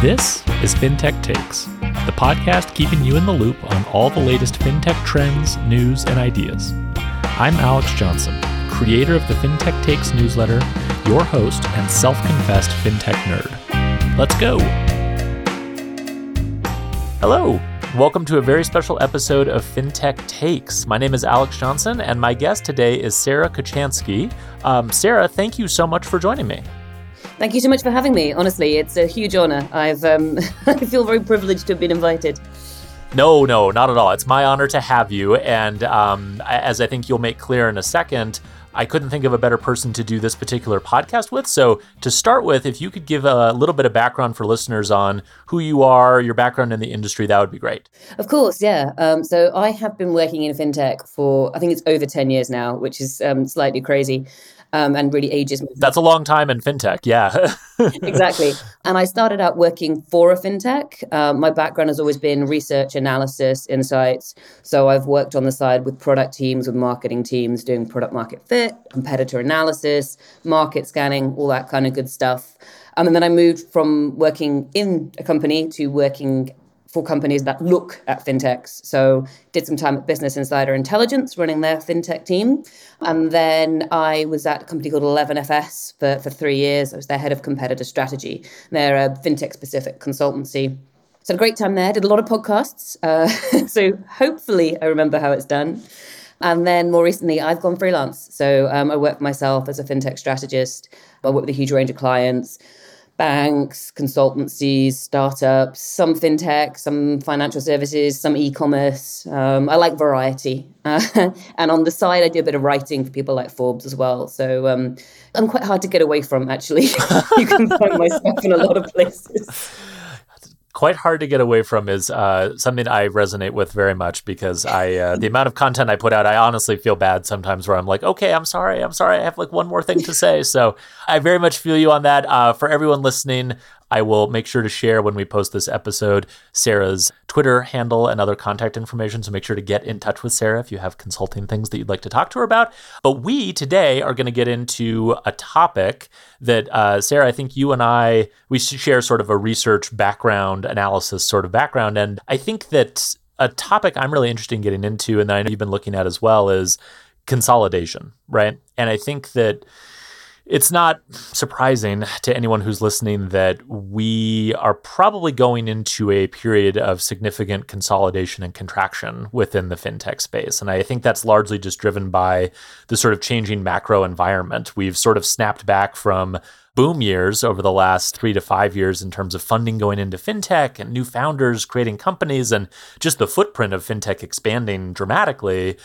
This is FinTech Takes, the podcast keeping you in the loop on all the latest FinTech trends, news, and ideas. I'm Alex Johnson, creator of the FinTech Takes newsletter, your host, and self confessed FinTech nerd. Let's go! Hello! Welcome to a very special episode of FinTech Takes. My name is Alex Johnson, and my guest today is Sarah Kocianski. Um, Sarah, thank you so much for joining me. Thank you so much for having me. Honestly, it's a huge honor. I've um, I feel very privileged to have been invited. No, no, not at all. It's my honor to have you. And um, as I think you'll make clear in a second, I couldn't think of a better person to do this particular podcast with. So, to start with, if you could give a little bit of background for listeners on who you are, your background in the industry, that would be great. Of course, yeah. Um, so, I have been working in fintech for, I think it's over 10 years now, which is um, slightly crazy um, and really ages. That's a long time in fintech, yeah. exactly. And I started out working for a fintech. Um, my background has always been research, analysis, insights. So I've worked on the side with product teams, with marketing teams, doing product market fit, competitor analysis, market scanning, all that kind of good stuff. Um, and then I moved from working in a company to working for companies that look at fintechs. So did some time at Business Insider Intelligence running their fintech team. And then I was at a company called 11FS for, for three years. I was their head of competitor strategy. They're a fintech specific consultancy. So had a great time there. Did a lot of podcasts. Uh, so hopefully I remember how it's done. And then more recently, I've gone freelance. So um, I work for myself as a fintech strategist. I work with a huge range of clients banks, consultancies, startups, some fintech, some financial services, some e-commerce. Um, I like variety, uh, and on the side, I do a bit of writing for people like Forbes as well. So um, I'm quite hard to get away from. Actually, you can find myself in a lot of places quite hard to get away from is uh, something I resonate with very much because I uh, the amount of content I put out, I honestly feel bad sometimes where I'm like, okay, I'm sorry, I'm sorry, I have like one more thing to say. So I very much feel you on that. Uh, for everyone listening, I will make sure to share when we post this episode Sarah's Twitter handle and other contact information. So make sure to get in touch with Sarah if you have consulting things that you'd like to talk to her about. But we today are going to get into a topic that, uh, Sarah, I think you and I, we share sort of a research background, analysis sort of background. And I think that a topic I'm really interested in getting into, and that I know you've been looking at as well, is consolidation, right? And I think that it's not surprising to anyone who's listening that we are probably going into a period of significant consolidation and contraction within the fintech space. And I think that's largely just driven by the sort of changing macro environment. We've sort of snapped back from boom years over the last three to five years in terms of funding going into fintech and new founders creating companies and just the footprint of fintech expanding dramatically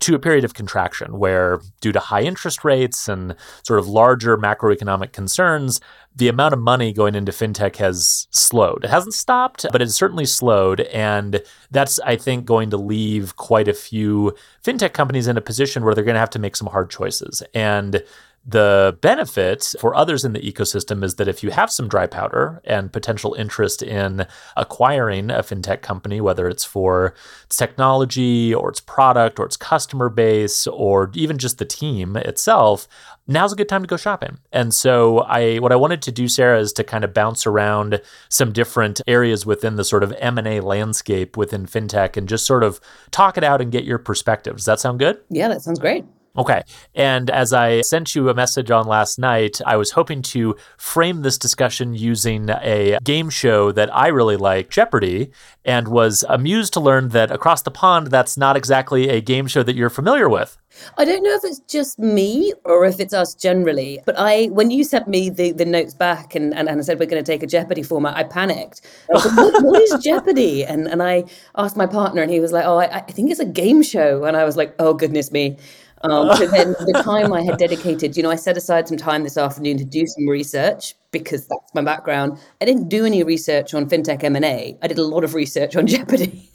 to a period of contraction where, due to high interest rates and sort of larger macroeconomic concerns, the amount of money going into fintech has slowed. It hasn't stopped, but it's certainly slowed. And that's, I think, going to leave quite a few fintech companies in a position where they're going to have to make some hard choices. And the benefit for others in the ecosystem is that if you have some dry powder and potential interest in acquiring a fintech company, whether it's for its technology or its product or its customer base or even just the team itself, now's a good time to go shopping. And so I what I wanted to do Sarah is to kind of bounce around some different areas within the sort of M&A landscape within fintech and just sort of talk it out and get your perspective. Does that sound good? Yeah, that sounds great. Okay. And as I sent you a message on last night, I was hoping to frame this discussion using a game show that I really like, Jeopardy, and was amused to learn that across the pond, that's not exactly a game show that you're familiar with. I don't know if it's just me or if it's us generally, but I, when you sent me the, the notes back and, and, and I said we're going to take a Jeopardy format, I panicked. I like, what, what is Jeopardy? And and I asked my partner, and he was like, "Oh, I, I think it's a game show." And I was like, "Oh goodness me." Um, so then the time I had dedicated, you know, I set aside some time this afternoon to do some research because that's my background. I didn't do any research on fintech M&A. I did a lot of research on Jeopardy.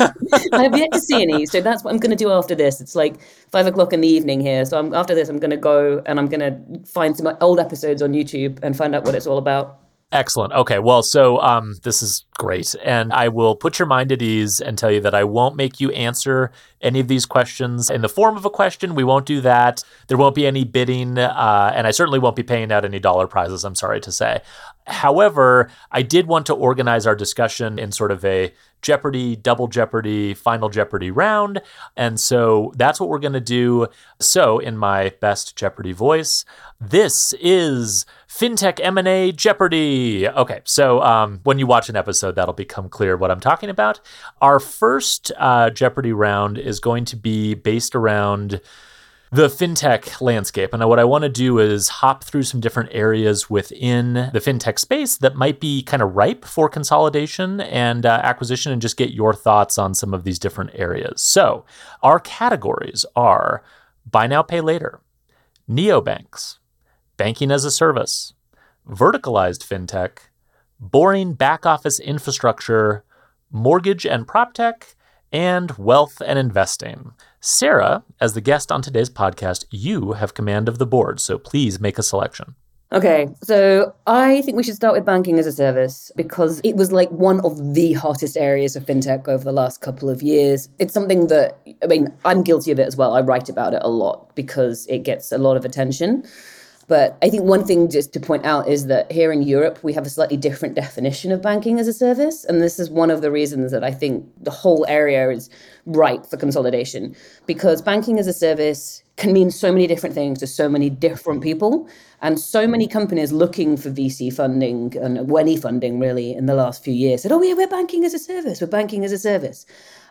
I have yet to see any, so that's what I'm going to do after this. It's like five o'clock in the evening here, so I'm, after this, I'm going to go and I'm going to find some old episodes on YouTube and find out what it's all about. Excellent. Okay. Well, so um, this is great. And I will put your mind at ease and tell you that I won't make you answer any of these questions in the form of a question. We won't do that. There won't be any bidding. Uh, and I certainly won't be paying out any dollar prizes, I'm sorry to say. However, I did want to organize our discussion in sort of a Jeopardy, Double Jeopardy, Final Jeopardy round. And so that's what we're going to do. So, in my best Jeopardy voice, this is FinTech M&A Jeopardy. Okay, so um, when you watch an episode, that'll become clear what I'm talking about. Our first uh, Jeopardy round is going to be based around the fintech landscape. And what I want to do is hop through some different areas within the fintech space that might be kind of ripe for consolidation and uh, acquisition and just get your thoughts on some of these different areas. So, our categories are buy now, pay later, neobanks, banking as a service, verticalized fintech, boring back office infrastructure, mortgage and prop tech, and wealth and investing. Sarah, as the guest on today's podcast, you have command of the board, so please make a selection. Okay, so I think we should start with banking as a service because it was like one of the hottest areas of fintech over the last couple of years. It's something that, I mean, I'm guilty of it as well. I write about it a lot because it gets a lot of attention. But I think one thing just to point out is that here in Europe, we have a slightly different definition of banking as a service. And this is one of the reasons that I think the whole area is ripe for consolidation because banking as a service can mean so many different things to so many different people and so many companies looking for VC funding and WENI funding really in the last few years said, oh, yeah, we're banking as a service, we're banking as a service.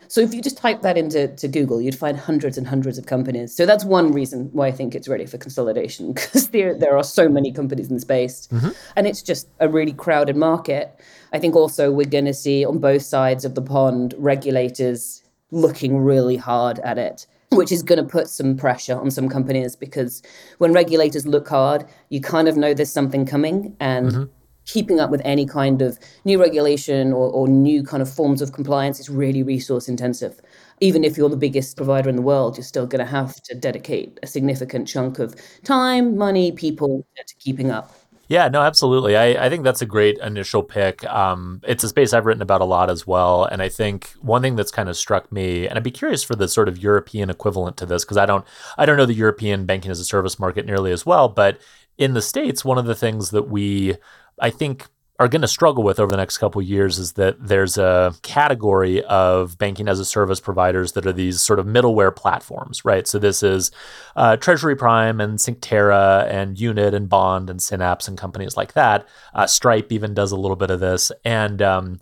So if you just type that into to Google, you'd find hundreds and hundreds of companies. So that's one reason why I think it's ready for consolidation because there there are so many companies in the space, mm-hmm. and it's just a really crowded market. I think also we're going to see on both sides of the pond regulators looking really hard at it which is going to put some pressure on some companies because when regulators look hard, you kind of know there's something coming. And mm-hmm keeping up with any kind of new regulation or, or new kind of forms of compliance is really resource intensive. Even if you're the biggest provider in the world, you're still going to have to dedicate a significant chunk of time, money, people to keeping up. Yeah, no, absolutely. I, I think that's a great initial pick. Um, it's a space I've written about a lot as well. And I think one thing that's kind of struck me, and I'd be curious for the sort of European equivalent to this, because I don't I don't know the European banking as a service market nearly as well. But in the States, one of the things that we I think are going to struggle with over the next couple years is that there's a category of banking as a service providers that are these sort of middleware platforms, right? So this is uh, Treasury Prime and Synctera and Unit and Bond and Synapse and companies like that. Uh, Stripe even does a little bit of this, and um,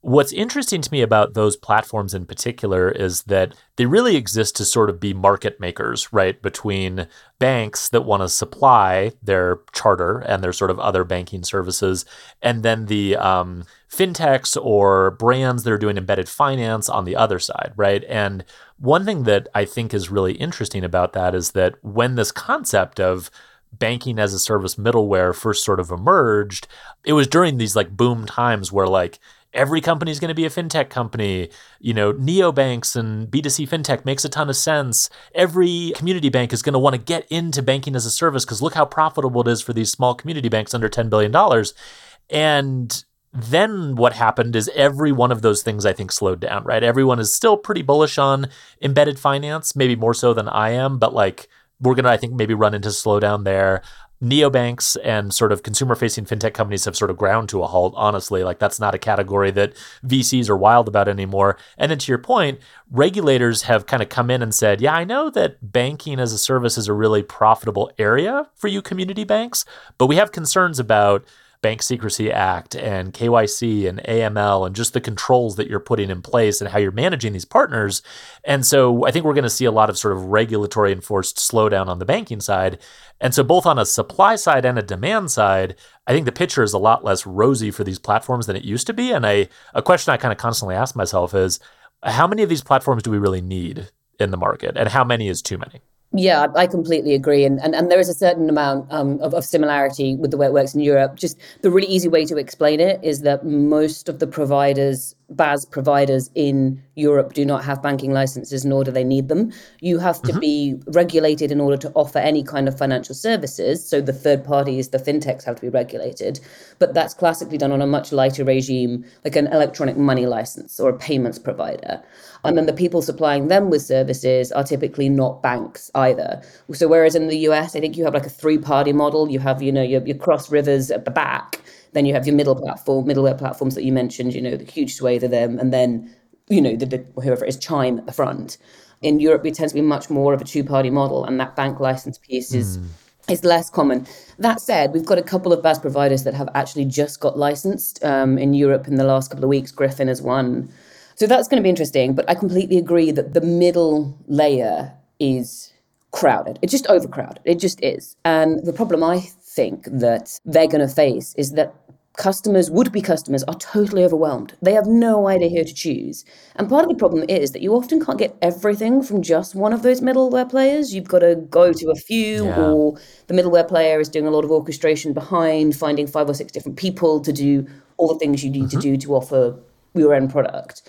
What's interesting to me about those platforms in particular is that they really exist to sort of be market makers, right? Between banks that want to supply their charter and their sort of other banking services, and then the um, fintechs or brands that are doing embedded finance on the other side, right? And one thing that I think is really interesting about that is that when this concept of banking as a service middleware first sort of emerged, it was during these like boom times where like every company is going to be a fintech company. You know, neobanks and B2C fintech makes a ton of sense. Every community bank is going to want to get into banking as a service because look how profitable it is for these small community banks under $10 billion. And then what happened is every one of those things I think slowed down, right? Everyone is still pretty bullish on embedded finance, maybe more so than I am, but like we're going to, I think, maybe run into slowdown there neobanks and sort of consumer facing fintech companies have sort of ground to a halt, honestly. Like that's not a category that VCs are wild about anymore. And then to your point, regulators have kind of come in and said, yeah, I know that banking as a service is a really profitable area for you community banks, but we have concerns about Bank Secrecy Act and KYC and AML and just the controls that you're putting in place and how you're managing these partners. And so I think we're going to see a lot of sort of regulatory enforced slowdown on the banking side. And so, both on a supply side and a demand side, I think the picture is a lot less rosy for these platforms than it used to be. And I, a question I kind of constantly ask myself is how many of these platforms do we really need in the market? And how many is too many? Yeah, I completely agree. And, and, and there is a certain amount um, of, of similarity with the way it works in Europe. Just the really easy way to explain it is that most of the providers BaaS providers in Europe do not have banking licenses, nor do they need them. You have to mm-hmm. be regulated in order to offer any kind of financial services. So the third parties, the fintechs, have to be regulated. But that's classically done on a much lighter regime, like an electronic money license or a payments provider. And then the people supplying them with services are typically not banks either. So whereas in the US, I think you have like a three party model, you have, you know, your, your cross rivers at the back Then you have your middle platform, middleware platforms that you mentioned, you know, the huge swathe of them, and then, you know, the, the whoever it is, Chime at the front. In Europe, it tends to be much more of a two-party model, and that bank license piece is mm. is less common. That said, we've got a couple of BaaS providers that have actually just got licensed um, in Europe in the last couple of weeks. Griffin is one. So that's going to be interesting. But I completely agree that the middle layer is crowded. It's just overcrowded. It just is. And the problem I think that they're going to face is that customers, would be customers, are totally overwhelmed. They have no idea who to choose. And part of the problem is that you often can't get everything from just one of those middleware players. You've got to go to a few, yeah. or the middleware player is doing a lot of orchestration behind, finding five or six different people to do all the things you need mm-hmm. to do to offer your end product.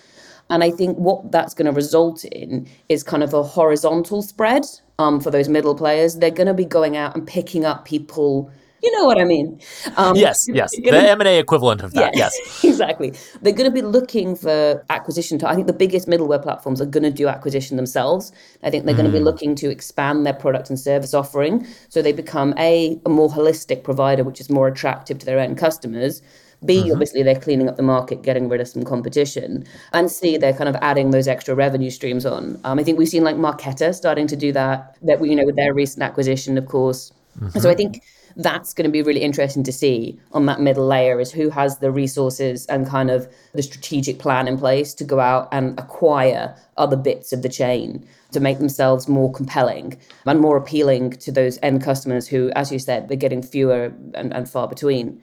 And I think what that's going to result in is kind of a horizontal spread um, for those middle players. They're going to be going out and picking up people you know what I mean? Um, yes, yes. The M and A equivalent of that. Yeah, yes, exactly. They're going to be looking for acquisition. To, I think the biggest middleware platforms are going to do acquisition themselves. I think they're mm. going to be looking to expand their product and service offering, so they become a, a more holistic provider, which is more attractive to their end customers. B, mm-hmm. obviously, they're cleaning up the market, getting rid of some competition. And C, they're kind of adding those extra revenue streams on. Um, I think we've seen like Marqeta starting to do that, that you know, with their recent acquisition, of course. Mm-hmm. So I think that's going to be really interesting to see on that middle layer is who has the resources and kind of the strategic plan in place to go out and acquire other bits of the chain to make themselves more compelling and more appealing to those end customers who, as you said, they're getting fewer and, and far between.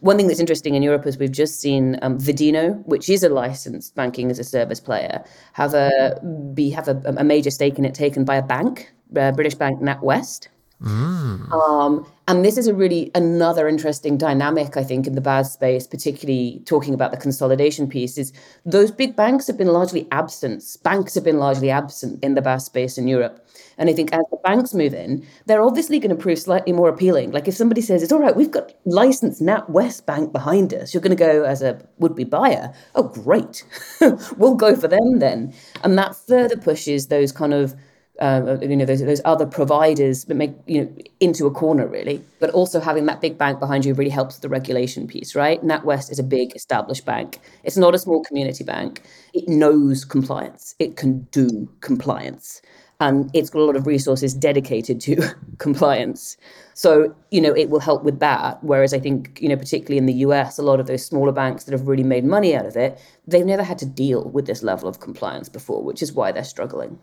One thing that's interesting in Europe is we've just seen um, Vodeno, which is a licensed banking as a service player, have a be have a, a major stake in it taken by a bank, uh, British bank NatWest. Mm. Um, and this is a really another interesting dynamic, I think, in the BaaS space, particularly talking about the consolidation piece, is those big banks have been largely absent. Banks have been largely absent in the BaaS space in Europe. And I think as the banks move in, they're obviously going to prove slightly more appealing. Like if somebody says, it's all right, we've got licensed NatWest Bank behind us, you're going to go as a would be buyer. Oh, great. we'll go for them then. And that further pushes those kind of uh, you know those, those other providers that make you know into a corner really but also having that big bank behind you really helps the regulation piece right natwest is a big established bank it's not a small community bank it knows compliance it can do compliance and it's got a lot of resources dedicated to compliance. So, you know, it will help with that. Whereas I think, you know, particularly in the US, a lot of those smaller banks that have really made money out of it, they've never had to deal with this level of compliance before, which is why they're struggling.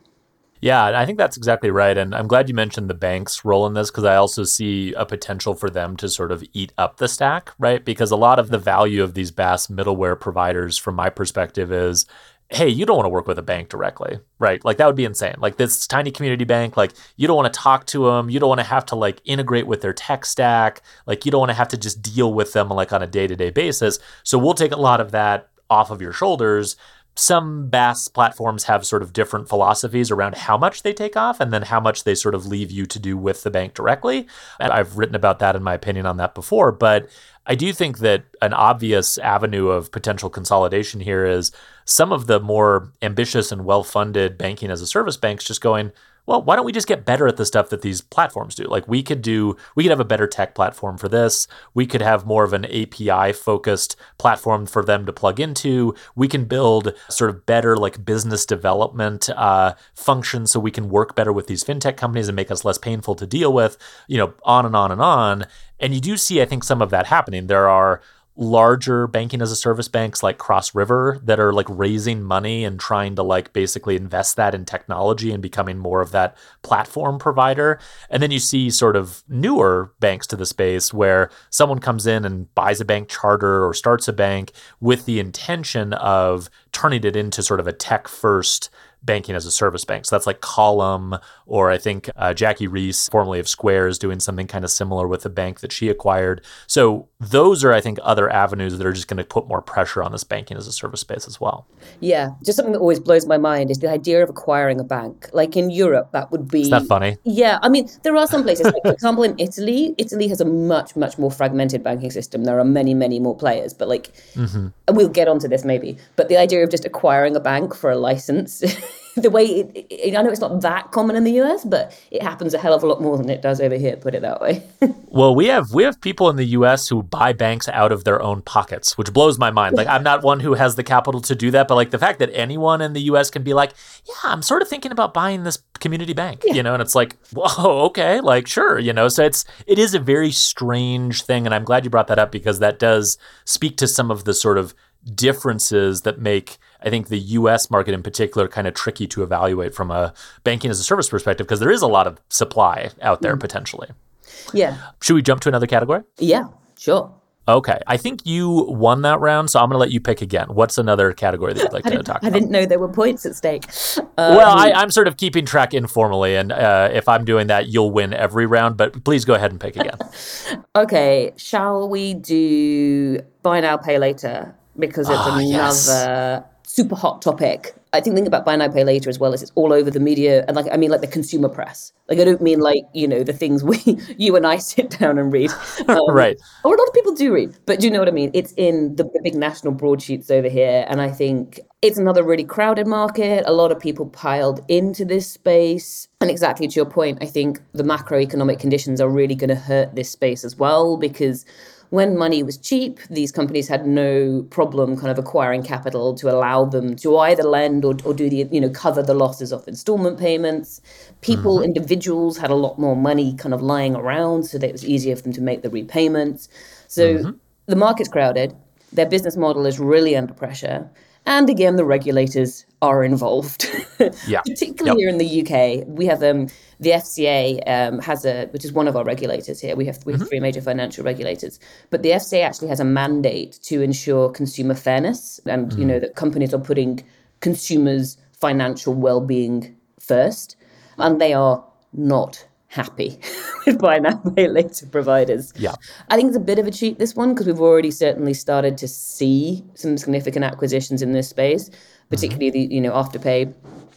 Yeah, I think that's exactly right. And I'm glad you mentioned the bank's role in this because I also see a potential for them to sort of eat up the stack, right? Because a lot of the value of these BaaS middleware providers, from my perspective, is hey, you don't want to work with a bank directly, right? Like that would be insane. Like this tiny community bank, like you don't want to talk to them. You don't want to have to like integrate with their tech stack. Like you don't want to have to just deal with them like on a day to day basis. So we'll take a lot of that off of your shoulders. Some BaaS platforms have sort of different philosophies around how much they take off and then how much they sort of leave you to do with the bank directly. And I've written about that in my opinion on that before. But I do think that an obvious avenue of potential consolidation here is some of the more ambitious and well funded banking as a service banks just going, well, why don't we just get better at the stuff that these platforms do? Like we could do, we could have a better tech platform for this. We could have more of an API focused platform for them to plug into. We can build sort of better like business development uh, functions so we can work better with these fintech companies and make us less painful to deal with, you know, on and on and on. And you do see, I think, some of that happening. There are larger banking as a service banks like Cross River that are like raising money and trying to like basically invest that in technology and becoming more of that platform provider. And then you see sort of newer banks to the space where someone comes in and buys a bank charter or starts a bank with the intention of turning it into sort of a tech first banking as a service bank. So that's like Column, or I think uh, Jackie Reses, formerly of Square, is doing something kind of similar with the bank that she acquired. So those are, I think, other avenues that are just going to put more pressure on this banking as a service space as well. Yeah, just something that always blows my mind is the idea of acquiring a bank. Like in Europe, that would be. Is that funny? Yeah, I mean, there are some places. Like, for example, in Italy, Italy has a much, much more fragmented banking system. There are many, many more players, but like, mm-hmm. we'll get onto this maybe. But the idea of just acquiring a bank for a license. the way it, it, I know it's not that common in the US, but it happens a hell of a lot more than it does over here. Put it that way. well, we have we have people in the US who buy banks out of their own pockets, which blows my mind. Like I'm not one who has the capital to do that, but like the fact that anyone in the US can be like, yeah, I'm sort of thinking about buying this community bank, yeah. you know, and it's like, whoa, okay, like sure, you know. So it's it is a very strange thing, and I'm glad you brought that up because that does speak to some of the sort of differences that make I think the US market in particular kind of tricky to evaluate from a banking as a service perspective because there is a lot of supply out there mm. potentially. Yeah. Should we jump to another category? Yeah, sure. Okay. I think you won that round, so I'm going to let you pick again. What's another category that you'd like to talk about? I didn't know there were points at stake. Um, well, I, am sort of keeping track informally, and uh, if I'm doing that, you'll win every round, but please go ahead and pick again. okay. Shall we do buy now, pay later? Because it's oh, another yes super hot topic. I think the thing about buy now pay later as well is it's all over the media and like I mean like the consumer press. Like I don't mean like you know the things we you and I sit down and read, um, right? Or a lot of people do read, but do you know what I mean? It's in the big national broadsheets over here, and I think it's another really crowded market. A lot of people piled into this space, and exactly to your point, I think the macroeconomic conditions are really going to hurt this space as well because when money was cheap, these companies had no problem kind of acquiring capital to allow them to either lend or, or do the, you know, cover the losses of installment payments. People, mm-hmm. individuals had a lot more money kind of lying around so that it was easier for them to make the repayments. So mm-hmm. the market's crowded. Their business model is really under pressure. And again, the regulators are involved. yeah. Particularly yep. here in the UK, we have um, the FCA um, has a, which is one of our regulators here. We have we have mm-hmm. three major financial regulators, but the FCA actually has a mandate to ensure consumer fairness, and mm. you know that companies are putting consumers' financial well-being first, and they are not happy with buy now pay later providers. Yeah, I think it's a bit of a cheat this one because we've already certainly started to see some significant acquisitions in this space, particularly mm-hmm. the you know afterpay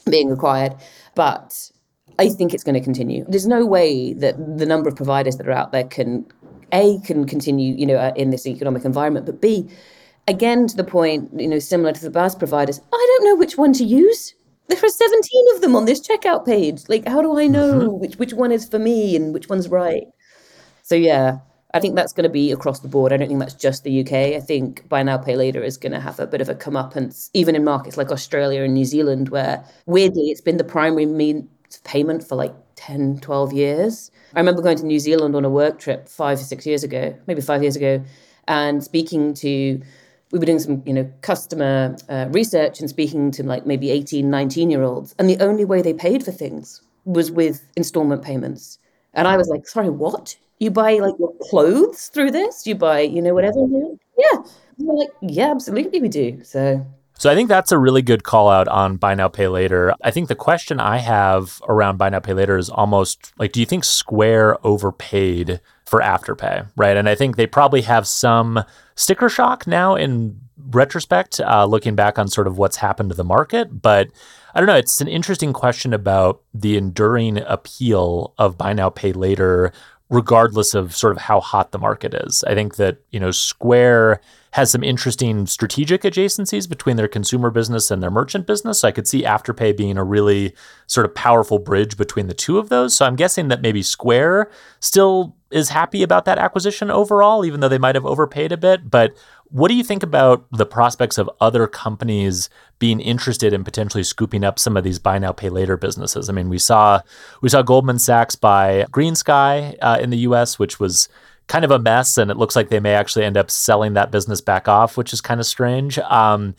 being acquired, but I think it's going to continue. There's no way that the number of providers that are out there can a can continue you know uh, in this economic environment, but b again to the point you know similar to the BaaS providers, I don't know which one to use there are 17 of them on this checkout page. Like, how do I know mm-hmm. which, which one is for me and which one's right? So, yeah, I think that's going to be across the board. I don't think that's just the UK. I think buy now, pay later is going to have a bit of a comeuppance, even in markets like Australia and New Zealand, where weirdly it's been the primary means of payment for like 10, 12 years. I remember going to New Zealand on a work trip five or six years ago, maybe five years ago, and speaking to we were doing some you know customer uh, research and speaking to like maybe 18 19 year olds and the only way they paid for things was with installment payments. And i was like sorry what? You buy like your clothes through this? You buy you know whatever yeah. And like yeah absolutely we do. So so I think that's a really good call out on buy now pay later. I think the question I have around buy now pay later is almost like do you think Square overpaid for Afterpay, right? And I think they probably have some sticker shock now in retrospect, uh, looking back on sort of what's happened to the market. But I don't know. It's an interesting question about the enduring appeal of buy now, pay later, regardless of sort of how hot the market is. I think that, you know, Square has some interesting strategic adjacencies between their consumer business and their merchant business. So I could see Afterpay being a really sort of powerful bridge between the two of those. So I'm guessing that maybe Square still is happy about that acquisition overall, even though they might have overpaid a bit. But what do you think about the prospects of other companies being interested in potentially scooping up some of these buy now pay later businesses? I mean, we saw we saw Goldman Sachs buy GreenSky uh, in the U.S., which was kind of a mess, and it looks like they may actually end up selling that business back off, which is kind of strange. Um,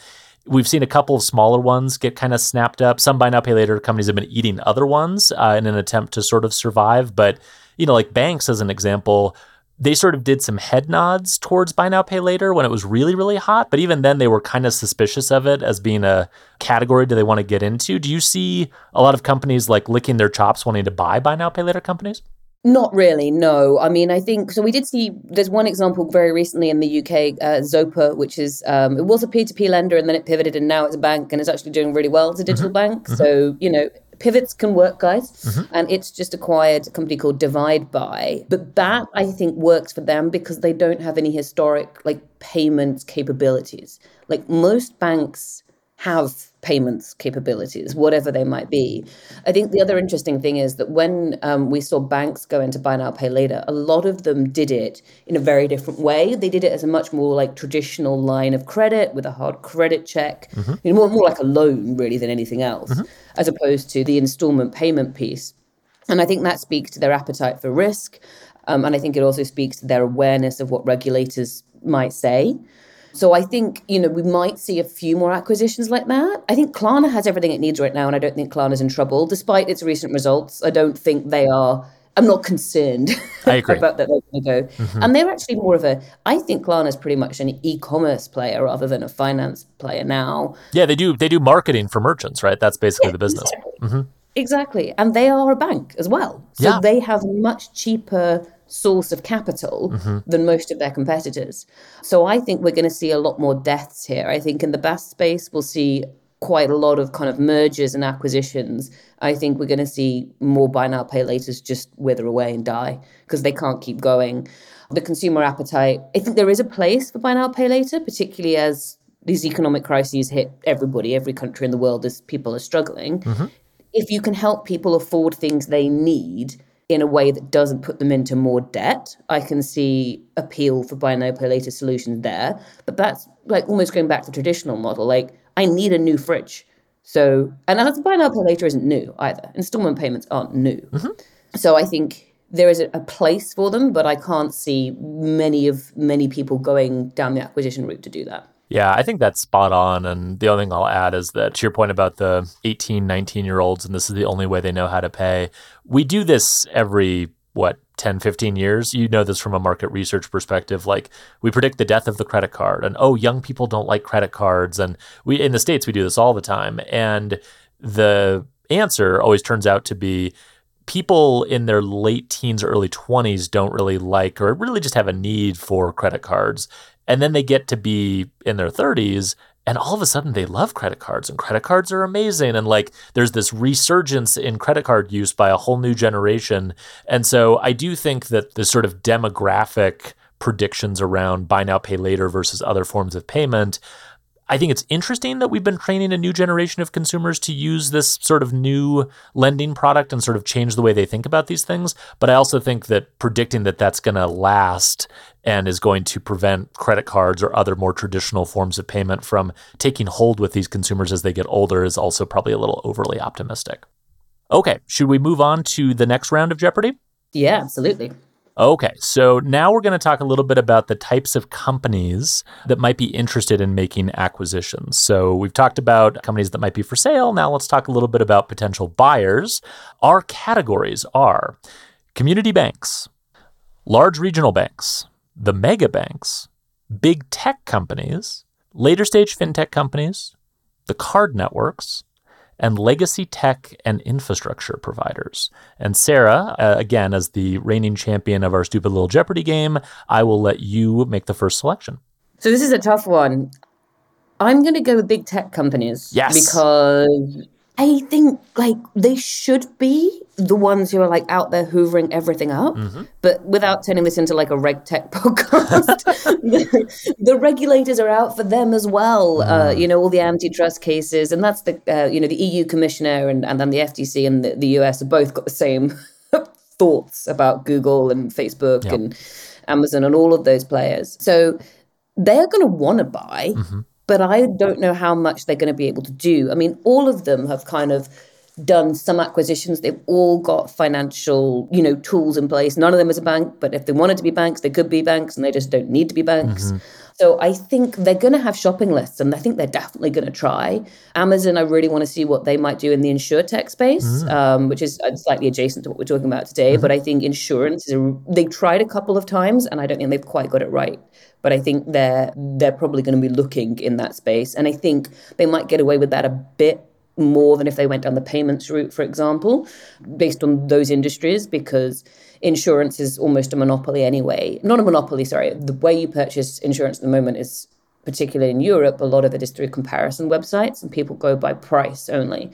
we've seen a couple of smaller ones get kind of snapped up. Some buy now pay later companies have been eating other ones uh, in an attempt to sort of survive. But you know, like banks as an example, they sort of did some head nods towards buy now pay later when it was really really hot. But even then, they were kind of suspicious of it as being a category. Do they want to get into? Do you see a lot of companies like licking their chops wanting to buy buy now pay later companies? Not really, no. I mean, I think so. We did see there's one example very recently in the UK, uh, Zopa, which is um, it was a P2P lender and then it pivoted and now it's a bank and it's actually doing really well as a digital mm-hmm. bank. Mm-hmm. So you know, pivots can work, guys. Mm-hmm. And it's just acquired a company called DivideBuy. but that I think works for them because they don't have any historic like payments capabilities. Like most banks have payments capabilities, whatever they might be. I think the other interesting thing is that when um, we saw banks go into buy now, pay later, a lot of them did it in a very different way. They did it as a much more like traditional line of credit with a hard credit check, mm-hmm. you know, more, more like a loan really than anything else, mm-hmm. as opposed to the installment payment piece. And I think that speaks to their appetite for risk. Um, and I think it also speaks to their awareness of what regulators might say. So I think, you know, we might see a few more acquisitions like that. I think Klarna has everything it needs right now, and I don't think Klarna's in trouble. Despite its recent results, I don't think they are I'm not concerned about that they're going to go. Mm-hmm. And they're actually more of a, I think Klarna is pretty much an e-commerce player rather than a finance player now. Yeah, they do. They do marketing for merchants, right? That's basically yeah, the business. Exactly. Mm-hmm. Exactly. And they are a bank as well. So yeah. they have a much cheaper source of capital mm-hmm. than most of their competitors. So I think we're going to see a lot more deaths here. I think in the BaaS space, we'll see quite a lot of kind of mergers and acquisitions. I think we're going to see more buy now, pay laters just wither away and die because they can't keep going. The consumer appetite, I think there is a place for buy now, pay later, particularly as these economic crises hit everybody, every country in the world as people are struggling. Mm-hmm. If you can help people afford things they need, in a way that doesn't put them into more debt. I can see appeal for buy now pay later solutions there, but that's like almost going back to the traditional model. Like I need a new fridge, so and that's buy now pay later isn't new either. Installment payments aren't new, mm-hmm. so I think there is a place for them, but I can't see many of many people going down the acquisition route to do that. Yeah, I think that's spot on. And the only thing I'll add is that to your point about the 18, 19 year olds, and this is the only way they know how to pay, we do this every, what, 10, 15 years. You know this from a market research perspective. Like we predict the death of the credit card, and oh, young people don't like credit cards. And we, in the States, we do this all the time. And the answer always turns out to be, people in their late teens, or early 20s don't really like or really just have a need for credit cards. And then they get to be in their 30s and all of a sudden they love credit cards and credit cards are amazing and like there's this resurgence in credit card use by a whole new generation and so i do think that the sort of demographic predictions around buy now pay later versus other forms of payment I think it's interesting that we've been training a new generation of consumers to use this sort of new lending product and sort of change the way they think about these things. But I also think that predicting that that's going to last and is going to prevent credit cards or other more traditional forms of payment from taking hold with these consumers as they get older is also probably a little overly optimistic. Okay, should we move on to the next round of Jeopardy? Yeah, absolutely. Okay, so now we're going to talk a little bit about the types of companies that might be interested in making acquisitions. So we've talked about companies that might be for sale. Now let's talk a little bit about potential buyers. Our categories are community banks, large regional banks, the mega banks, big tech companies, later stage fintech companies, the card networks, and legacy tech and infrastructure providers. And Sarah, uh, again, as the reigning champion of our stupid little Jeopardy game, I will let you make the first selection. So this is a tough one. I'm going to go with big tech companies. Yes. Because I think like they should be the ones who are like out there hoovering everything up, mm-hmm. but without turning this into like a reg tech podcast, the, the, regulators are out for them as well. Mm. Uh, you know, all the antitrust cases, and that's the uh, you know the EU commissioner and and then the FTC and the, the US have both got the same thoughts about Google and Facebook yep. and Amazon and all of those players. So they're going to want to buy. Mm-hmm but I don't know how much they're going to be able to do. I mean, all of them have kind of done some acquisitions. They've all got financial, you know, tools in place. None of them is a bank, but if they wanted to be banks, they could be banks, and they just don't need to be banks. Mm-hmm. So I think they're going to have shopping lists, and I think they're definitely going to try. Amazon, I really want to see what they might do in the insure tech space, mm-hmm. um, which is uh, slightly adjacent to what we're talking about today. Mm-hmm. But I think insurance is a, they tried a couple of times, and I don't think they've quite got it right. But I think they're they're probably going to be looking in that space, and I think they might get away with that a bit more than if they went down the payments route, for example, based on those industries, because insurance is almost a monopoly anyway. Not a monopoly, sorry. The way you purchase insurance at the moment is, particularly in Europe, a lot of it is through comparison websites and people go by price only.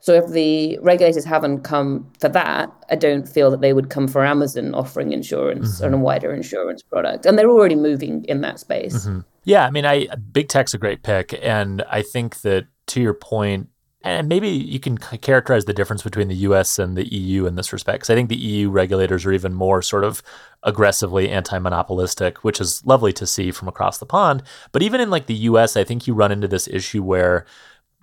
So if the regulators haven't come for that, I don't feel that they would come for Amazon offering insurance mm-hmm. and a wider insurance product. And they're already moving in that space. Mm-hmm. Yeah, I mean, I big tech's a great pick, and I think that to your point, and maybe you can characterize the difference between the US and the EU in this respect. Because I think the EU regulators are even more sort of aggressively anti monopolistic, which is lovely to see from across the pond. But even in like the US, I think you run into this issue where,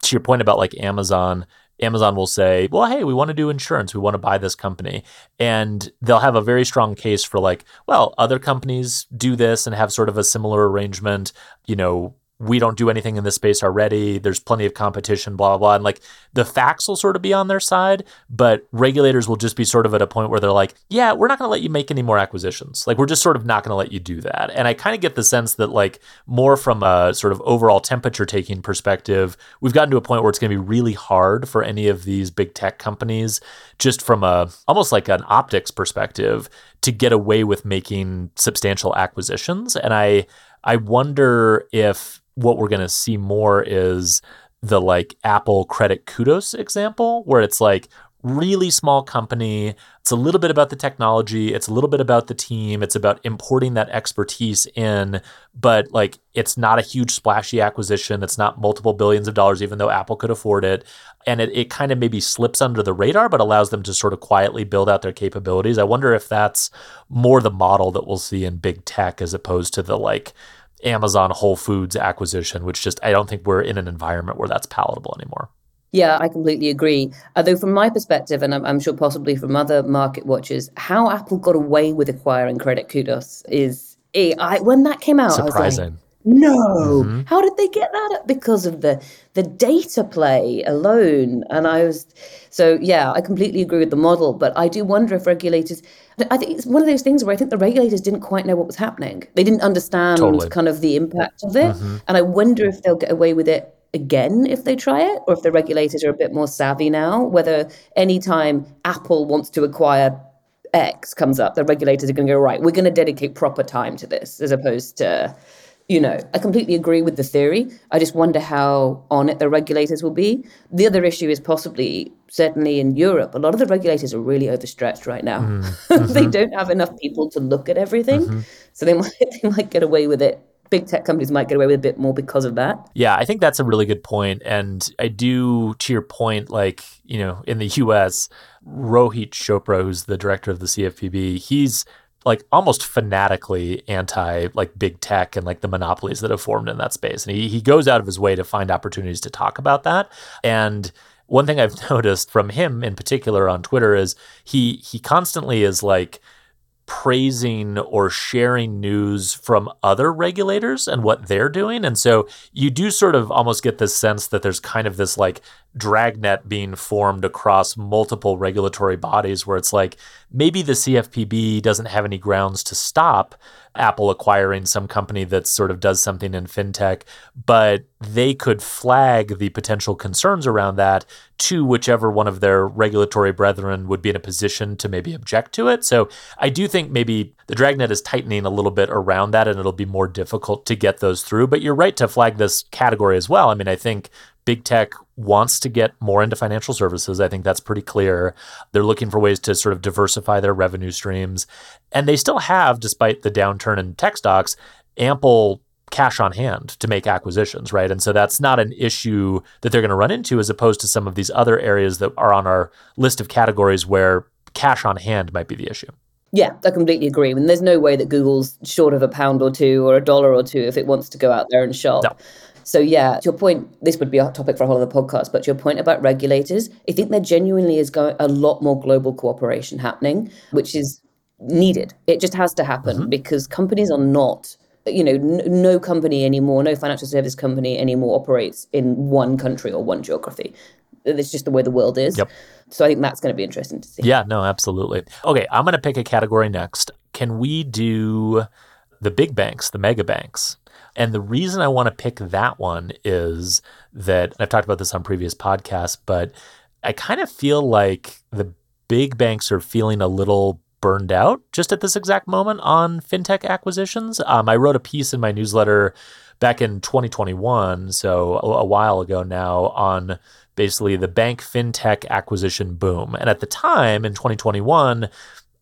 to your point about like Amazon, Amazon will say, well, hey, we want to do insurance. We want to buy this company. And they'll have a very strong case for, like, well, other companies do this and have sort of a similar arrangement. You know, we don't do anything in this space already. There's plenty of competition, blah, blah, blah. And like the facts will sort of be on their side, but regulators will just be sort of at a point where they're like, yeah, we're not going to let you make any more acquisitions. Like we're just sort of not going to let you do that. And I kind of get the sense that like more from a sort of overall temperature taking perspective, we've gotten to a point where it's going to be really hard for any of these big tech companies, just from a almost like an optics perspective, to get away with making substantial acquisitions. And I, I wonder if what we're going to see more is the like Apple credit kudos example, where it's like really small company. It's a little bit about the technology, it's a little bit about the team, it's about importing that expertise in, but like it's not a huge splashy acquisition. It's not multiple billions of dollars, even though Apple could afford it. And it, it kind of maybe slips under the radar, but allows them to sort of quietly build out their capabilities. I wonder if that's more the model that we'll see in big tech as opposed to the like Amazon Whole Foods acquisition, which just I don't think we're in an environment where that's palatable anymore. Yeah, I completely agree. Although, from my perspective, and I'm, I'm, sure possibly from other market watchers, how Apple got away with acquiring Credit Kudos is, I, when that came out, surprising. No. Mm-hmm. How did they get that? Because of the the data play alone. And I was so yeah, I completely agree with the model, but I do wonder if regulators I think it's one of those things where I think the regulators didn't quite know what was happening. They didn't understand totally. kind of the impact of it. Mm-hmm. And I wonder if they'll get away with it again if they try it, or if the regulators are a bit more savvy now, whether anytime Apple wants to acquire X comes up, the regulators are going to go, right, we're going to dedicate proper time to this as opposed to you know, I completely agree with the theory. I just wonder how on it the regulators will be. The other issue is possibly, certainly in Europe, a lot of the regulators are really overstretched right now. Mm-hmm. they don't have enough people to look at everything, mm-hmm. so they might they might get away with it. Big tech companies might get away with a bit more because of that. Yeah, I think that's a really good point, and I do, to your point, like you know, in the U.S., Rohit Chopra, who's the director of the CFPB, he's like almost fanatically anti like big tech and like the monopolies that have formed in that space. And he, he goes out of his way to find opportunities to talk about that. And one thing I've noticed from him in particular on Twitter is he he constantly is like praising or sharing news from other regulators and what they're doing. And so you do sort of almost get this sense that there's kind of this like dragnet being formed across multiple regulatory bodies where it's like maybe the CFPB doesn't have any grounds to stop Apple acquiring some company that sort of does something in fintech, but they could flag the potential concerns around that to whichever one of their regulatory brethren would be in a position to maybe object to it. So I do think maybe the dragnet is tightening a little bit around that and it'll be more difficult to get those through. But you're right to flag this category as well. I mean, I think big tech wants to get more into financial services. I think that's pretty clear. They're looking for ways to sort of diversify their revenue streams. And they still have, despite the downturn in tech stocks, ample cash on hand to make acquisitions, right? And so that's not an issue that they're going to run into as opposed to some of these other areas that are on our list of categories where cash on hand might be the issue. Yeah, I completely agree. I mean, there's no way that Google's short of a pound or two or a dollar or two if it wants to go out there and shop. No. So yeah, to your point, this would be a topic for a whole other podcast. But to your point about regulators, I think there genuinely is going a lot more global cooperation happening, which is needed. It just has to happen mm-hmm. because companies are not you know, n- no company anymore, no financial service company anymore operates in one country or one geography. It's just the way the world is. Yep. So I think that's going to be interesting to see. Yeah, no, absolutely. Okay, I'm going to pick a category next. Can we do the big banks, the mega banks? And the reason I want to pick that one is that I've talked about this on previous podcasts, but I kind of feel like the big banks are feeling a little burned out just at this exact moment on fintech acquisitions. Um, I wrote a piece in my newsletter back in 2021, so a, a while ago now, on basically the bank fintech acquisition boom. And at the time in 2021,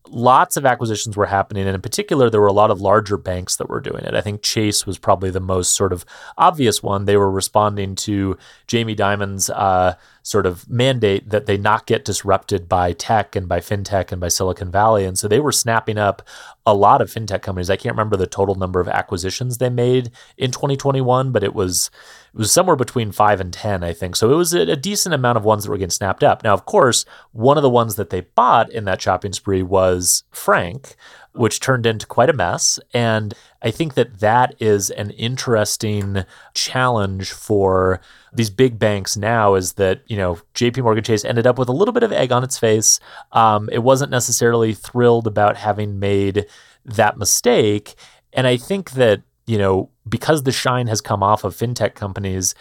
lots of acquisitions were happening. And in particular, there were a lot of larger banks that were doing it. I think Chase was probably the most sort of obvious one. They were responding to Jamie Dimon's uh, sort of mandate that they not get disrupted by tech and by fintech and by Silicon Valley. And so they were snapping up a lot of fintech companies. I can't remember the total number of acquisitions they made in 2021, but it was it was somewhere between five and 10, I think. So it was a, decent amount of ones that were getting snapped up. Now, of course, one of the ones that they bought in that shopping spree was Frank, which turned into quite a mess. And I think that that is an interesting challenge for these big banks now is that, you know, JP Morgan Chase ended up with a little bit of egg on its face. Um, it wasn't necessarily thrilled about having made that mistake. And I think that you know, because the shine has come off of fintech companies,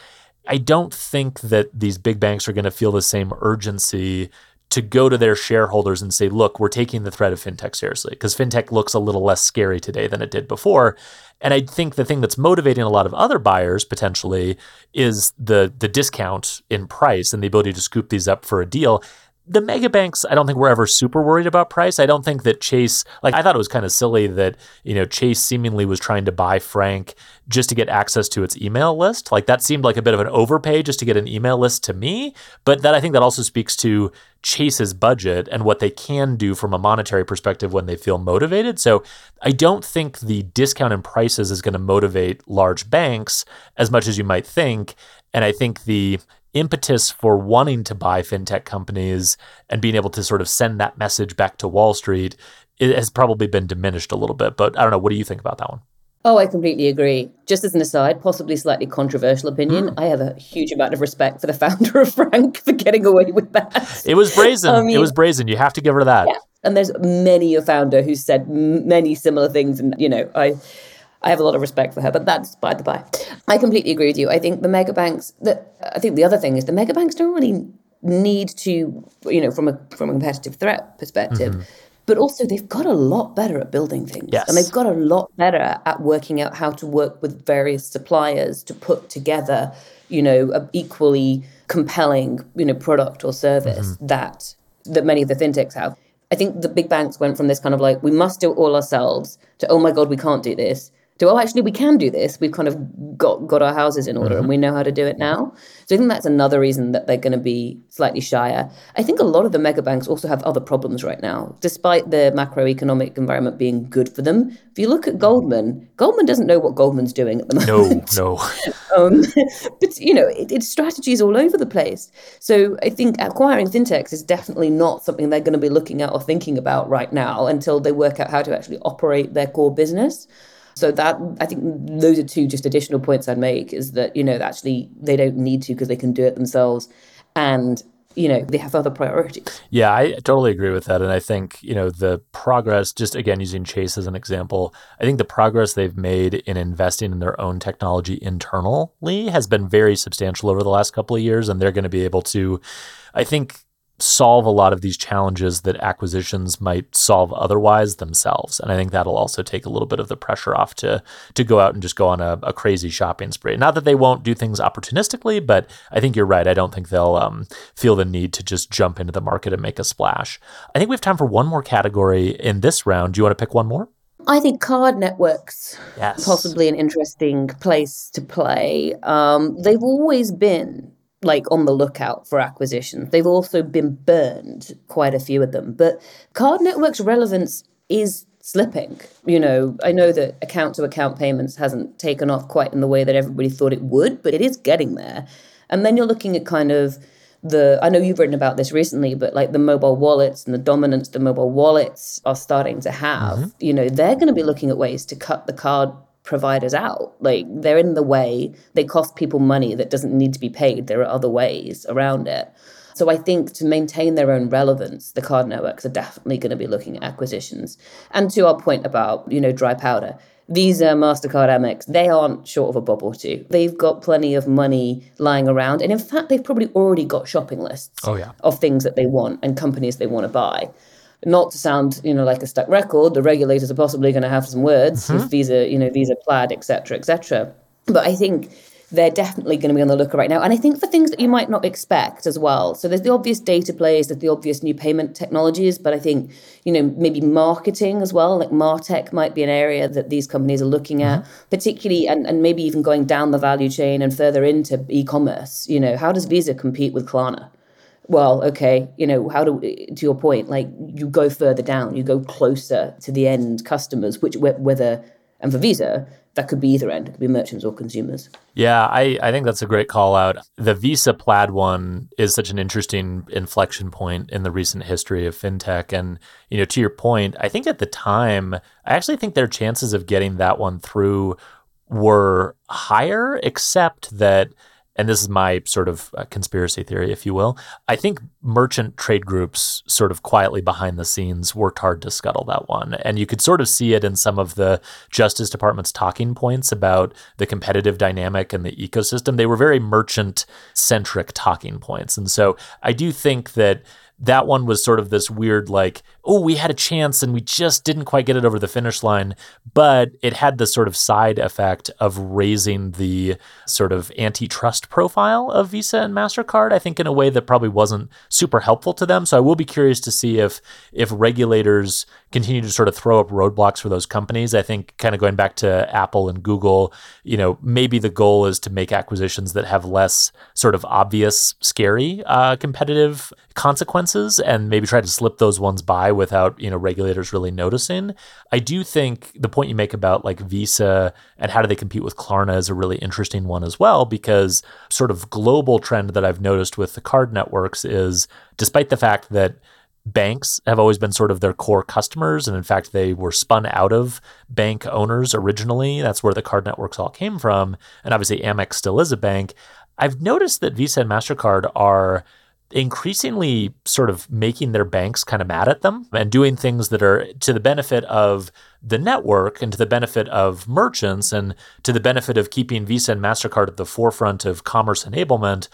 I don't think that these big banks are going to feel the same urgency to go to their shareholders and say, look, we're taking the threat of fintech seriously because fintech looks a little less scary today than it did before. And I think the thing that's motivating a lot of other buyers potentially is the the discount in price and the ability to scoop these up for a deal the mega banks, I don't think we're ever super worried about price. I don't think that Chase, like, I thought it was kind of silly that, you know, Chase seemingly was trying to buy Frank just to get access to its email list. Like, that seemed like a bit of an overpay just to get an email list to me. But that I think that also speaks to Chase's budget and what they can do from a monetary perspective when they feel motivated. So I don't think the discount in prices is going to motivate large banks as much as you might think. And I think the impetus for wanting to buy fintech companies and being able to sort of send that message back to Wall Street it has probably been diminished a little bit. But I don't know. What do you think about that one? Oh, I completely agree. Just as an aside, possibly slightly controversial opinion, mm. I have a huge amount of respect for the founder of Frank for getting away with that. It was brazen. Mean, it was brazen. You have to give her that. Yeah. And there's many a founder who said many similar things, and you know, I I have a lot of respect for her, but that's by the by. I completely agree with you. I think the mega banks. The, I think the other thing is the mega banks don't really need to, you know, from a from a competitive threat perspective. Mm-hmm. But also, they've got a lot better at building things. Yes. And they've got a lot better at working out how to work with various suppliers to put together, you know, a equally compelling, you know, product or service mm-hmm. that that many of the fintechs have. I think the big banks went from this kind of like, we must do it all ourselves to, oh my God, we can't do this to oh actually we can do this. We've kind of got got our houses in order mm-hmm. and we know how to do it now. So i think that's another reason that they're going to be slightly shyer. I think a lot of the mega banks also have other problems right now despite the macroeconomic environment being good for them. If you look at goldman goldman doesn't know what goldman's doing at the moment. no. No um, but you know it, it's strategies all over the place. So i think acquiring fintechs is definitely not something they're going to be looking at or thinking about right now until they work out how to actually operate their core business so that I think those are two just additional points I'd make is that you know actually they don't need to because they can do it themselves, and you know they have other priorities. Yeah, I totally agree with that, and I think you know the progress. Just again using Chase as an example, I think the progress they've made in investing in their own technology internally has been very substantial over the last couple of years, and they're going to be able to, I think, solve a lot of these challenges that acquisitions might solve otherwise themselves. And I think that'll also take a little bit of the pressure off to to go out and just go on a, a crazy shopping spree. Not that they won't do things opportunistically, but I think you're right. I don't think they'll um, feel the need to just jump into the market and make a splash. I think we have time for one more category in this round. Do you want to pick one more? I think card networks yes. possibly an interesting place to play. Um, they've always been like on the lookout for acquisitions. They've also been burned, quite a few of them. But card networks relevance is slipping. You know, I know that account to account payments hasn't taken off quite in the way that everybody thought it would, but it is getting there. And then you're looking at kind of the I know you've written about this recently, but like the mobile wallets and the dominance the mobile wallets are starting to have, mm-hmm. you know, they're going to be looking at ways to cut the card providers out. Like they're in the way, they cost people money that doesn't need to be paid. There are other ways around it. So I think to maintain their own relevance, the card networks are definitely going to be looking at acquisitions. And to our point about, you know, dry powder, Visa, MasterCard, Amex, they aren't short of a bob or two. They've got plenty of money lying around. And in fact, they've probably already got shopping lists oh, yeah. of things that they want and companies they want to buy not to sound, you know, like a stuck record, the regulators are possibly going to have some words mm-hmm. with Visa, you know, Visa Plaid, etc., etc. But I think they're definitely going to be on the lookout right now. And I think for things that you might not expect as well. So there's the obvious data plays, there's the obvious new payment technologies, but I think, you know, maybe marketing as well, like Martech might be an area that these companies are looking at, mm-hmm. particularly and, and maybe even going down the value chain and further into e-commerce. You know, how does Visa compete with Klarna? Well, okay, you know, how do to your point, like you go further down, you go closer to the end customers, which whether and for Visa, that could be either end. It could be merchants or consumers. Yeah, I, I think that's a great call out. The Visa Plaid one is such an interesting inflection point in the recent history of fintech. And, you know, to your point, I think at the time, I actually think their chances of getting that one through were higher, except that and this is my sort of uh, conspiracy theory, if you will. I think merchant trade groups, sort of quietly behind the scenes, worked hard to scuttle that one. And you could sort of see it in some of the Justice Department's talking points about the competitive dynamic and the ecosystem. They were very merchant centric talking points. And so I do think that that one was sort of this weird, like, oh, we had a chance and we just didn't quite get it over the finish line. But it had the sort of side effect of raising the sort of antitrust profile of Visa and MasterCard, I think, in a way that probably wasn't super helpful to them. So I will be curious to see if if regulators continue to sort of throw up roadblocks for those companies. I think kind of going back to Apple and Google, you know, maybe the goal is to make acquisitions that have less sort of obvious, scary uh, competitive consequences and maybe try to slip those ones by without you know regulators really noticing. I do think the point you make about like Visa and how do they compete with Klarna is a really interesting one as well because sort of global trend that I've noticed with the card networks is despite the fact that banks have always been sort of their core customers. And in fact, they were spun out of bank owners originally. That's where the card networks all came from. And obviously, Amex still is a bank. I've noticed that Visa and MasterCard are increasingly sort of making their banks kind of mad at them and doing things that are to the benefit of the network and to the benefit of merchants and to the benefit of keeping Visa and MasterCard at the forefront of commerce enablement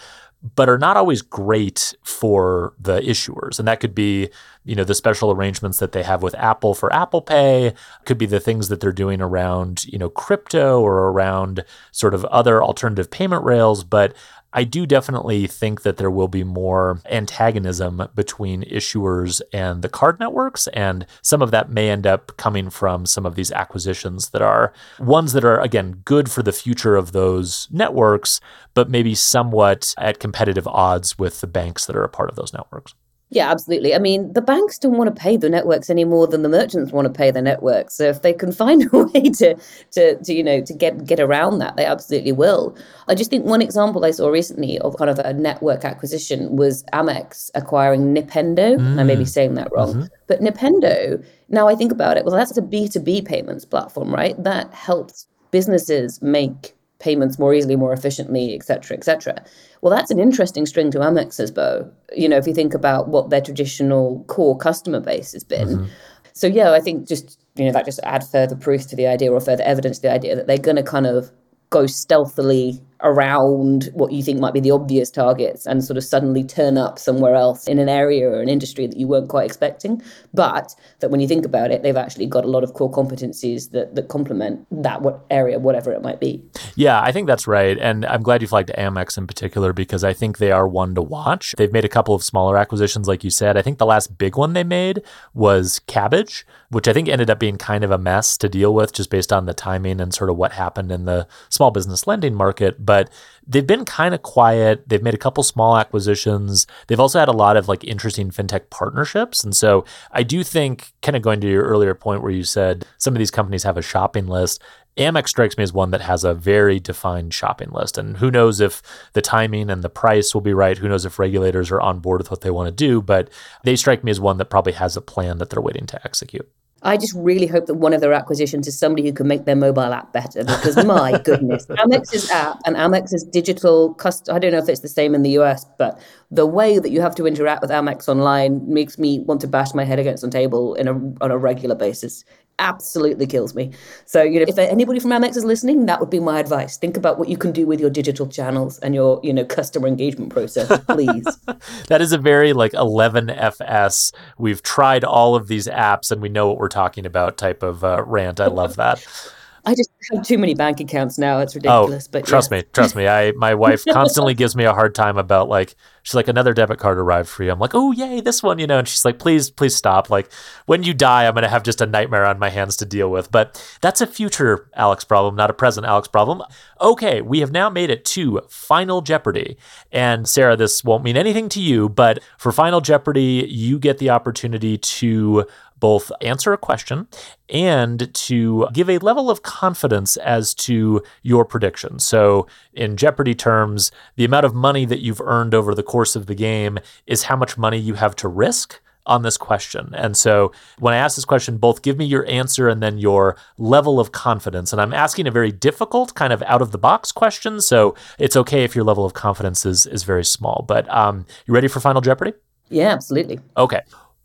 but are not always great for the issuers. And that could be, you know, the special arrangements that they have with Apple for Apple Pay, could be the things that they're doing around, you know, crypto or around sort of other alternative payment rails. But I do definitely think that there will be more antagonism between issuers and the card networks. And some of that may end up coming from some of these acquisitions that are ones that are, again, good for the future of those networks, but maybe somewhat at competitive odds with the banks that are a part of those networks. Yeah, absolutely. I mean, the banks don't want to pay the networks any more than the merchants want to pay the networks. So if they can find a way to, to, to you know, to get get around that, they absolutely will. I just think one example I saw recently of kind of a network acquisition was Amex acquiring Nipendo. Mm. I may be mm. saying that wrong, mm-hmm. but Nipendo. Now I think about it, well, that's a B two B payments platform, right? That helps businesses make payments more easily, more efficiently, et cetera, et cetera. Well, that's an interesting string to Amex's bow. You know, if you think about what their traditional core customer base has been. Mm-hmm. So yeah, I think just you know that just add further proof to the idea or further evidence to the idea that they're going to kind of go stealthily around what you think might be the obvious targets and sort of suddenly turn up somewhere else in an area or an industry that you weren't quite expecting. But that when you think about it, they've actually got a lot of core competencies that, that complement that what area, whatever it might be. Yeah, I think that's right. And I'm glad you flagged Amex in particular because I think they are one to watch. They've made a couple of smaller acquisitions, like you said. I think the last big one they made was Kabbage, which I think ended up being kind of a mess to deal with just based on the timing and sort of what happened in the small business lending market but they've been kind of quiet. They've made a couple small acquisitions. They've also had a lot of like interesting fintech partnerships. And so I do think, kind of going to your earlier point where you said some of these companies have a shopping list. Amex strikes me as one that has a very defined shopping list. And who knows if the timing and the price will be right? Who knows if regulators are on board with what they want to do? But they strike me as one that probably has a plan that they're waiting to execute. I just really hope that one of their acquisitions is somebody who can make their mobile app better because my goodness, Amex's app and Amex's digital cust I don't know if it's the same in the US, but the way that you have to interact with Amex online makes me want to bash my head against the table in a, on a regular basis absolutely kills me. So, you know, if anybody from Amex is listening, that would be my advice. Think about what you can do with your digital channels and your, you know, customer engagement process, please. that is a very like 11FS. We've tried all of these apps and we know what we're talking about type of uh, rant. I love that. I just have too many bank accounts now. It's oh, ridiculous. Oh, but trust yeah. me, trust me. I my wife constantly gives me a hard time about like she's like another debit card arrived for you. I'm like, oh yay, this one, you know. And she's like, please, please stop. Like when you die, I'm gonna have just a nightmare on my hands to deal with. But that's a future Alex problem, not a present Alex problem. Okay, we have now made it to Final Jeopardy, and Sarah, this won't mean anything to you, but for Final Jeopardy, you get the opportunity to both answer a question and to give a level of confidence as to your prediction. So, in Jeopardy terms, the amount of money that you've earned over the course of the game is how much money you have to risk on this question. And so when I ask this question, both give me your answer and then your level of confidence. And I'm asking a very difficult, kind of out of the box question. So it's okay if your level of confidence is, is very small. But um, you ready for Final Jeopardy? Yeah, absolutely. Okay.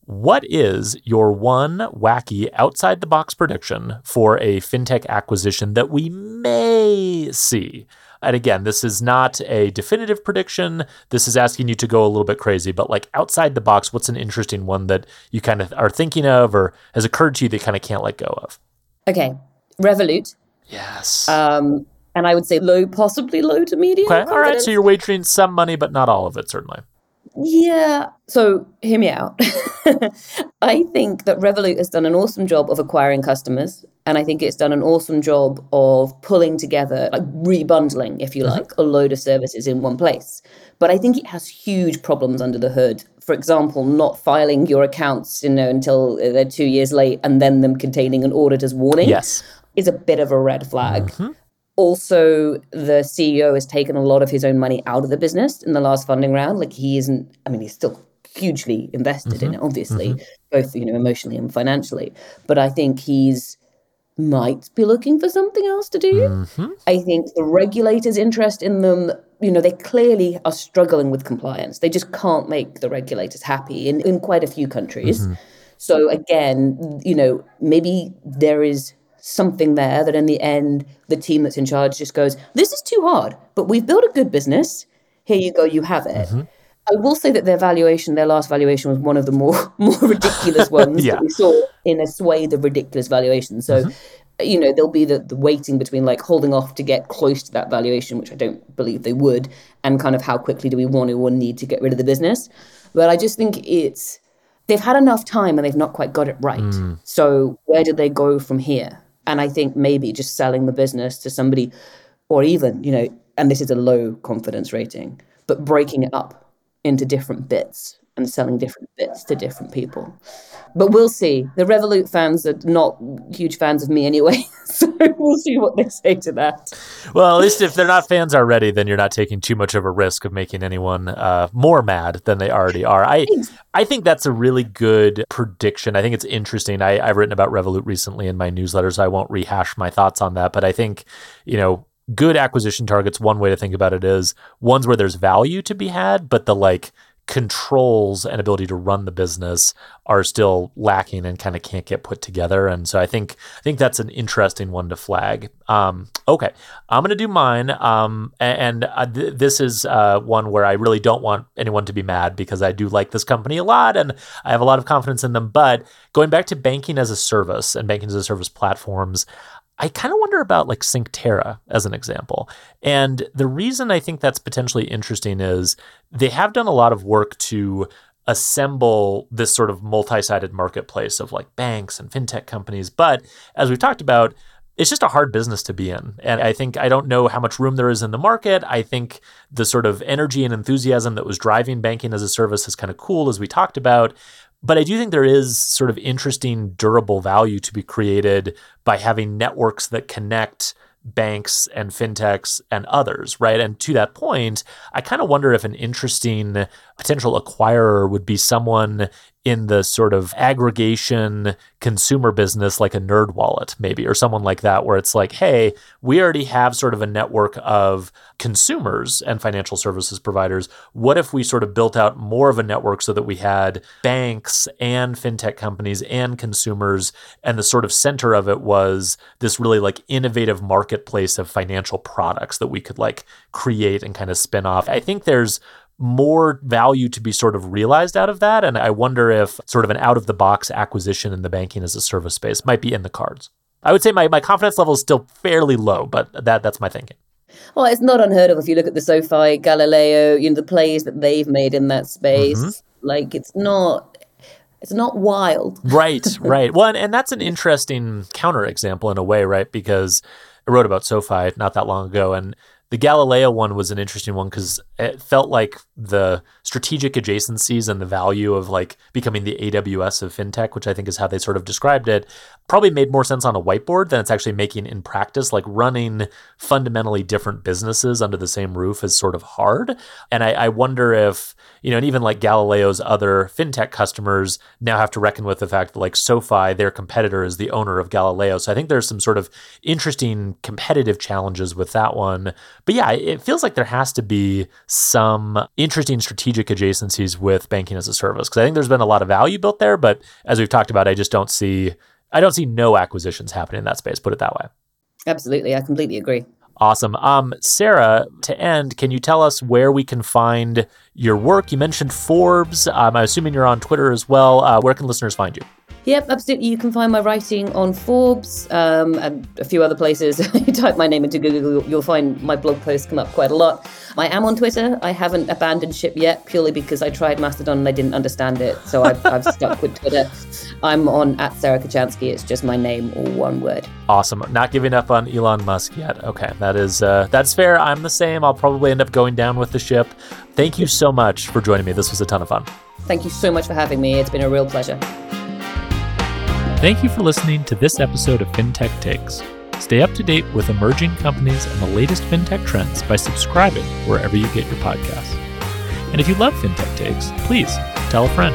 What is your one wacky outside the box prediction for a fintech acquisition that we may see? And again, this is not a definitive prediction. This is asking you to go a little bit crazy, but like outside the box, what's an interesting one that you kind of are thinking of or has occurred to you that you kind of can't let go of? Okay, Revolut. Yes. Um, and I would say low, possibly low to medium. okay. All right. So you're wagering some money, but not all of it, certainly. Yeah. So hear me out. I think that Revolut has done an awesome job of acquiring customers. And I think it's done an awesome job of pulling together, like rebundling, if you mm-hmm. like, a load of services in one place. But I think it has huge problems under the hood. For example, not filing your accounts, you know, until they're two years late and then them containing an auditor's warning Yes. is a bit of a red flag. Mm-hmm. Also, the CEO has taken a lot of his own money out of the business in the last funding round. Like he isn't, I mean, he's still hugely invested in it, mm-hmm. obviously, mm-hmm. both, you know, emotionally and financially. But I think he's might be looking for something else to do. Mm-hmm. I think the regulators' interest in them, you know, they clearly are struggling with compliance. They just can't make the regulators happy in, in quite a few countries. So again, you know, maybe there is something there that in the end the team that's in charge just goes, This is too hard, but we've built a good business. Here you go, you have it. Mm-hmm. I will say that their valuation, their last valuation was one of the more more ridiculous ones Yeah. that we saw in a swathe of ridiculous valuations. So mm-hmm. you know, there'll be the, the weighting between like holding off to get close to that valuation, which I don't believe they would, and kind of how quickly do we want to or need to get rid of the business. But I just think it's they've had enough time and they've not quite got it right. Mm. So where do they go from here? And I think maybe just selling the business to somebody, or even, you know, and this is a low confidence rating, but breaking it up into different bits and selling different bits to different people. But we'll see. The Revolut fans are not huge fans of me anyway, so we'll see what they say to that. Well, at least if they're not fans already, then you're not taking too much of a risk of making anyone uh, more mad than they already are. I I think that's a really good prediction. I think it's interesting. I, I've written about Revolut recently in my newsletters. I won't rehash my thoughts on that, but I think you know good acquisition targets. One way to think about it is ones where there's value to be had, but the like controls and ability to run the business are still lacking and kind of can't get put together. And so I think I think that's an interesting one to flag. Um, okay, I'm gonna do mine. Um, a- and uh, th- this is uh, one where I really don't want anyone to be mad because I do like this company a lot and I have a lot of confidence in them. But going back to banking as a service and banking as a service platforms. I kind of wonder about like Synctera as an example. And the reason I think that's potentially interesting is they have done a lot of work to assemble this sort of multi-sided marketplace of like banks and fintech companies. But as we've talked about, it's just a hard business to be in. And I think I don't know how much room there is in the market. I think the sort of energy and enthusiasm that was driving banking as a service is kind of cool, as we talked about. But I do think there is sort of interesting, durable value to be created by having networks that connect banks and fintechs and others, right? And to that point, I kind of wonder if an interesting potential acquirer would be someone in the sort of aggregation consumer business like a NerdWallet maybe or someone like that where it's like hey we already have sort of a network of consumers and financial services providers. What if we sort of built out more of a network so that we had banks and fintech companies and consumers? And the sort of center of it was this really like innovative marketplace of financial products that we could like create and kind of spin off. I think there's more value to be sort of realized out of that. And I wonder if sort of an out of the box acquisition in the banking as a service space might be in the cards. I would say my, my confidence level is still fairly low, but that that's my thinking. Well, it's not unheard of if you look at the SoFi, Galileo, you know, the plays that they've made in that space. Mm-hmm. Like it's not it's not wild. right, right. Well, and, and that's an interesting counterexample in a way, right? Because I wrote about SoFi not that long ago, and the Galileo one was an interesting one because it felt like the strategic adjacencies and the value of like becoming the AWS of fintech, which I think is how they sort of described it, probably made more sense on a whiteboard than it's actually making in practice. Like running fundamentally different businesses under the same roof is sort of hard. And I, I wonder if, you know, and even like Galileo's other fintech customers now have to reckon with the fact that like SoFi, their competitor, is the owner of Galileo. So I think there's some sort of interesting competitive challenges with that one but yeah, it feels like there has to be some interesting strategic adjacencies with banking as a service because I think there's been a lot of value built there. But as we've talked about, I just don't see I don't see no acquisitions happening in that space. Put it that way. Absolutely, I completely agree. Awesome. Um, Sarah, to end, can you tell us where we can find your work? You mentioned Forbes. Um, I'm assuming you're on Twitter as well. Uh, where can listeners find you? Yep, absolutely. You can find my writing on Forbes um, and a few other places. you type my name into Google, you'll find my blog posts come up quite a lot. I am on Twitter. I haven't abandoned ship yet, purely because I tried Mastodon and I didn't understand it. So I've, I've stuck with Twitter. I'm on at Sarah Kocianski. It's just my name, all one word. Awesome. Not giving up on Elon Musk yet. Okay, that is uh, that's fair. I'm the same. I'll probably end up going down with the ship. Thank you so much for joining me. This was a ton of fun. Thank you so much for having me. It's been a real pleasure. Thank you for listening to this episode of FinTech Takes. Stay up to date with emerging companies and the latest FinTech trends by subscribing wherever you get your podcasts. And if you love FinTech Takes, please tell a friend.